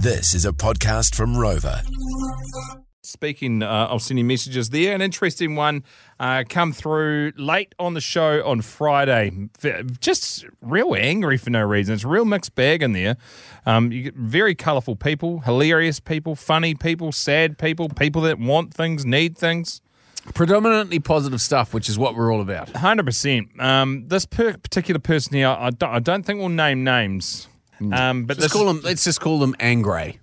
This is a podcast from Rover. Speaking uh, of sending messages there, an interesting one uh, come through late on the show on Friday. Just real angry for no reason. It's a real mixed bag in there. Um, you get very colourful people, hilarious people, funny people, sad people, people that want things, need things. Predominantly positive stuff, which is what we're all about. Hundred percent. Um, this per- particular person here, I don't, I don't think we'll name names. Um, but Let's this call them. Let's just call them Angry Ray.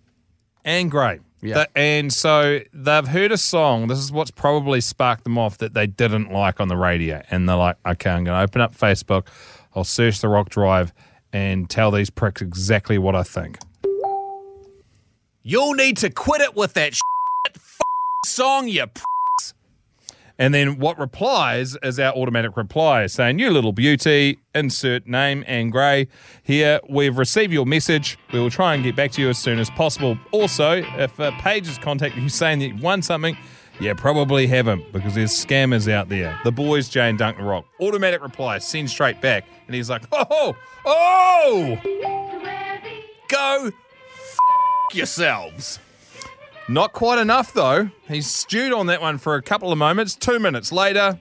and great. Yeah. Th- and so they've heard a song. This is what's probably sparked them off that they didn't like on the radio. And they're like, okay, I'm going to open up Facebook. I'll search the Rock Drive and tell these pricks exactly what I think. You'll need to quit it with that shit song, you. Pr- And then what replies is our automatic reply saying, You little beauty, insert name Angry Ray. Here, we've received your message. We will try and get back to you as soon as possible. Also, if a page has contacted you saying that you've won something, yeah, probably haven't because there's scammers out there. The boys, Jay and the Rock. Automatic reply, send straight back. And he's like, Oh, oh, Go f- yourselves. Not quite enough though. He's stewed on that one for a couple of moments. Two minutes later,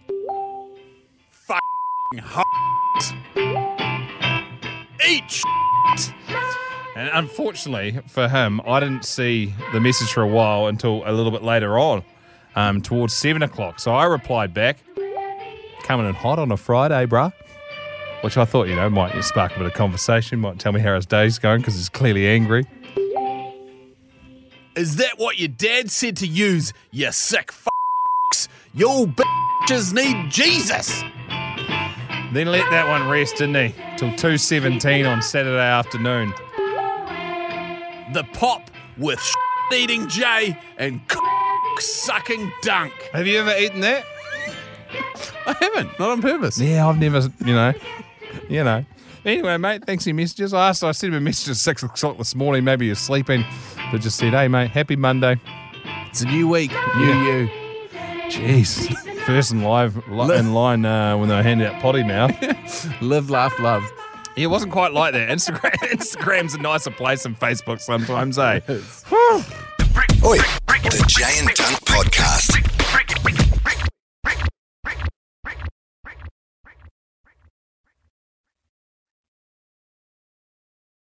Eat. sh- And unfortunately for him, I didn't see the message for a while until a little bit later on, um, towards seven o'clock. So I replied back, coming in hot on a Friday, bruh. Which I thought, you know, might spark a bit of conversation, might tell me how his day's going because he's clearly angry. Is that what your dad said to use? You sick f***s. You bitches need Jesus. Then let that one rest, didn't he? Till 2.17 on Saturday afternoon. The pop with eating Jay and sucking Dunc. Have you ever eaten that? I haven't, not on purpose. Yeah, I've never, you know, you know. Anyway, mate, thanks for your messages. I asked, I sent him a message at six o'clock this morning. Maybe you're sleeping, but just said, "Hey, mate, happy Monday." It's a new week, new you. Jeez, first in live li- in line uh, when they were handing out potty now. Live, laugh, love. it wasn't quite like that. Instagram, Instagram's a nicer place than Facebook sometimes, eh? Oi, the Jay and Dunc